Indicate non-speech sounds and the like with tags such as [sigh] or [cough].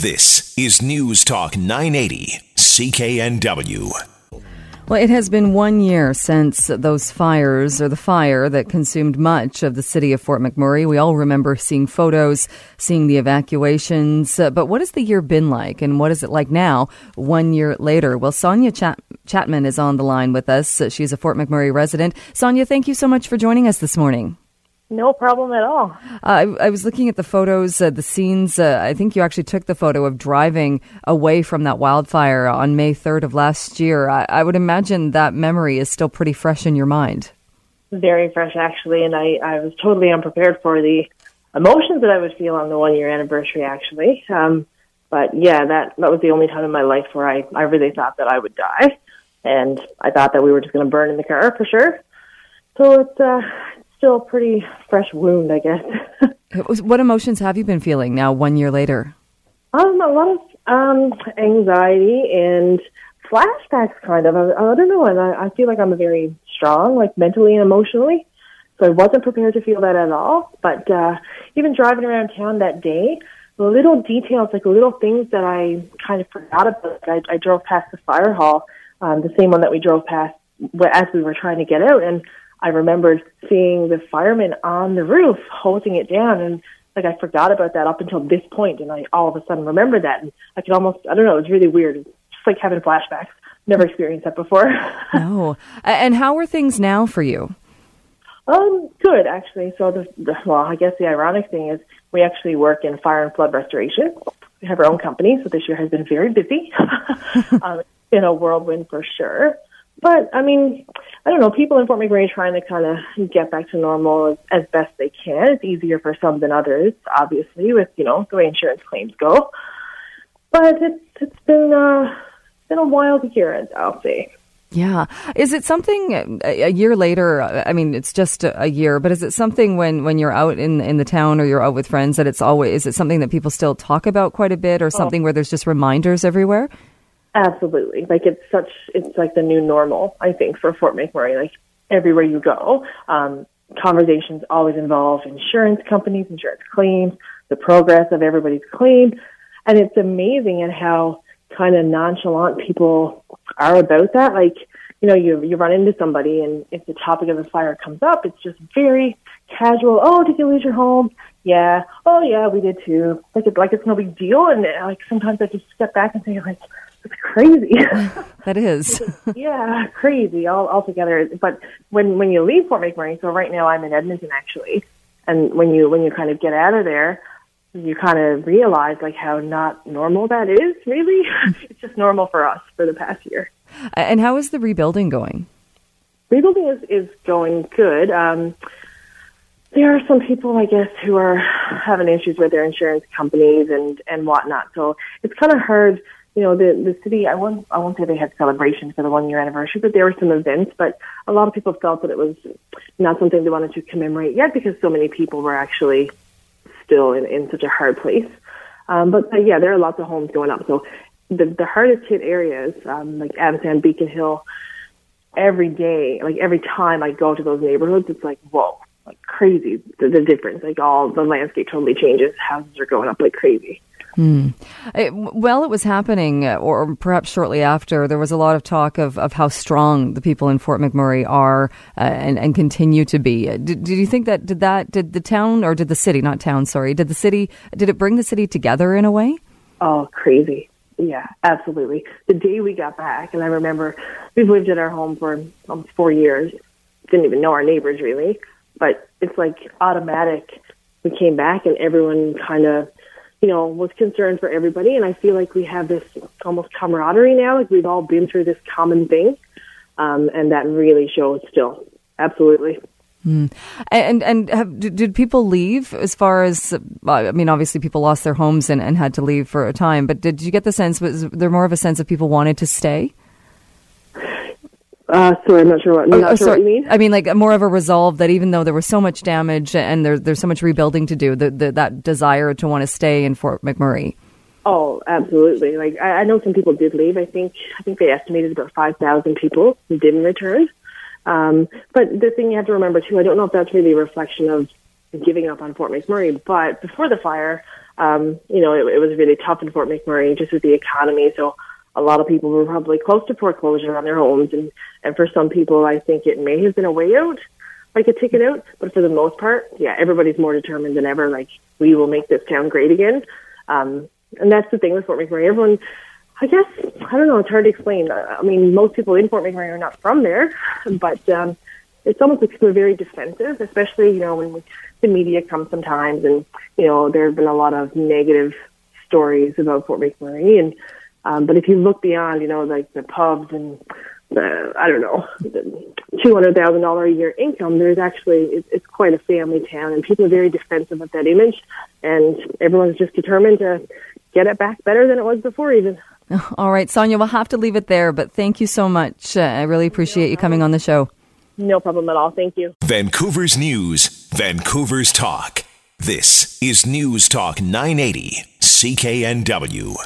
This is News Talk 980, CKNW. Well, it has been one year since those fires, or the fire that consumed much of the city of Fort McMurray. We all remember seeing photos, seeing the evacuations. Uh, but what has the year been like, and what is it like now, one year later? Well, Sonya Chatman is on the line with us. She's a Fort McMurray resident. Sonya, thank you so much for joining us this morning. No problem at all. Uh, I, I, was looking at the photos, uh, the scenes. Uh, I think you actually took the photo of driving away from that wildfire on May 3rd of last year. I, I would imagine that memory is still pretty fresh in your mind. Very fresh, actually, and I, I was totally unprepared for the emotions that I would feel on the one year anniversary, actually. Um, but yeah, that, that was the only time in my life where I, I really thought that I would die. And I thought that we were just going to burn in the car for sure. So it's, uh, still a pretty fresh wound, I guess. [laughs] what emotions have you been feeling now, one year later? Um, a lot of um, anxiety and flashbacks, kind of. I, I don't know, and I, I feel like I'm a very strong, like mentally and emotionally. So I wasn't prepared to feel that at all. But uh, even driving around town that day, little details, like little things that I kind of forgot about. I, I drove past the fire hall, um, the same one that we drove past as we were trying to get out, and I remembered seeing the firemen on the roof hosing it down and like I forgot about that up until this point and I all of a sudden remembered that and I could almost I don't know, it was really weird. It's just like having flashbacks. Never experienced that before. [laughs] no. And how are things now for you? Um, good actually. So the, the well, I guess the ironic thing is we actually work in fire and flood restoration. We have our own company, so this year has been very busy. [laughs] [laughs] um, in a whirlwind for sure. But I mean, I don't know. People in Fort McMurray are trying to kind of get back to normal as, as best they can. It's easier for some than others, obviously, with you know the way insurance claims go. But it's it's been uh, been a wild year, I'll say. Yeah. Is it something a year later? I mean, it's just a year, but is it something when, when you're out in, in the town or you're out with friends that it's always, is it something that people still talk about quite a bit or oh. something oh. where there's just reminders everywhere? Absolutely. Like it's such, it's like the new normal, I think, for Fort McMurray. Like everywhere you go, um, conversations always involve insurance companies, insurance claims, the progress of everybody's claim. And it's amazing at how kind of nonchalant people are about that. Like, you know, you, you run into somebody and if the topic of the fire comes up, it's just very casual. Oh, did you lose your home? Yeah. Oh, yeah, we did too. Like, it's like it's no big deal. And like sometimes I just step back and say, like, it's crazy. [laughs] that is. [laughs] yeah, crazy all altogether. But when when you leave Fort McMurray, so right now I'm in Edmonton actually, and when you when you kind of get out of there, you kind of realize like how not normal that is. Really, [laughs] it's just normal for us for the past year. And how is the rebuilding going? Rebuilding is is going good. Um, there are some people, I guess, who are having issues with their insurance companies and and whatnot. So it's kind of hard you know, the the city. I won't I won't say they had celebrations for the one year anniversary, but there were some events. But a lot of people felt that it was not something they wanted to commemorate yet because so many people were actually still in in such a hard place. Um, but, but yeah, there are lots of homes going up. So the the hardest hit areas, um, like Abasand, Beacon Hill, every day, like every time I go to those neighborhoods, it's like whoa, like crazy the, the difference. Like all the landscape totally changes. Houses are going up like crazy. Hmm. It, well, it was happening, uh, or perhaps shortly after, there was a lot of talk of, of how strong the people in Fort McMurray are uh, and, and continue to be. Uh, did, did you think that, did that, did the town, or did the city, not town, sorry, did the city, did it bring the city together in a way? Oh, crazy. Yeah, absolutely. The day we got back, and I remember we've lived at our home for almost four years, didn't even know our neighbors really, but it's like automatic. We came back and everyone kind of you know, was concerned for everybody. And I feel like we have this almost camaraderie now. Like we've all been through this common thing. Um, and that really shows still. Absolutely. Mm. And and have, did people leave as far as I mean obviously people lost their homes and, and had to leave for a time but did you get the sense was there more of a sense of people wanted to stay? Uh, sorry, I'm not sure what. I'm oh, not oh, sure sorry. what you mean. I mean, like more of a resolve that even though there was so much damage and there, there's so much rebuilding to do, the, the, that desire to want to stay in Fort McMurray. Oh, absolutely. Like I, I know some people did leave. I think I think they estimated about five thousand people who didn't return. Um, but the thing you have to remember too, I don't know if that's really a reflection of giving up on Fort McMurray, but before the fire, um, you know, it, it was really tough in Fort McMurray just with the economy. So a lot of people were probably close to foreclosure on their homes, and and for some people, I think it may have been a way out, like a ticket out. But for the most part, yeah, everybody's more determined than ever. Like we will make this town great again. Um, and that's the thing with Fort McMurray. Everyone, I guess, I don't know. It's hard to explain. I mean, most people in Fort McMurray are not from there, but um, it's almost like people are very defensive, especially you know when we, the media comes sometimes, and you know there have been a lot of negative stories about Fort McMurray, and um, but if you look beyond, you know, like the pubs and the I don't know, the two hundred thousand dollar a year income, there's actually it's, it's quite a family town, and people are very defensive of that image, and everyone's just determined to get it back better than it was before, even. [laughs] All right, Sonya, we'll have to leave it there, but thank you so much. Uh, I really appreciate you coming on the show. No problem at all. Thank you. Vancouver's News, Vancouver's Talk. This is News Talk 980, CKNW.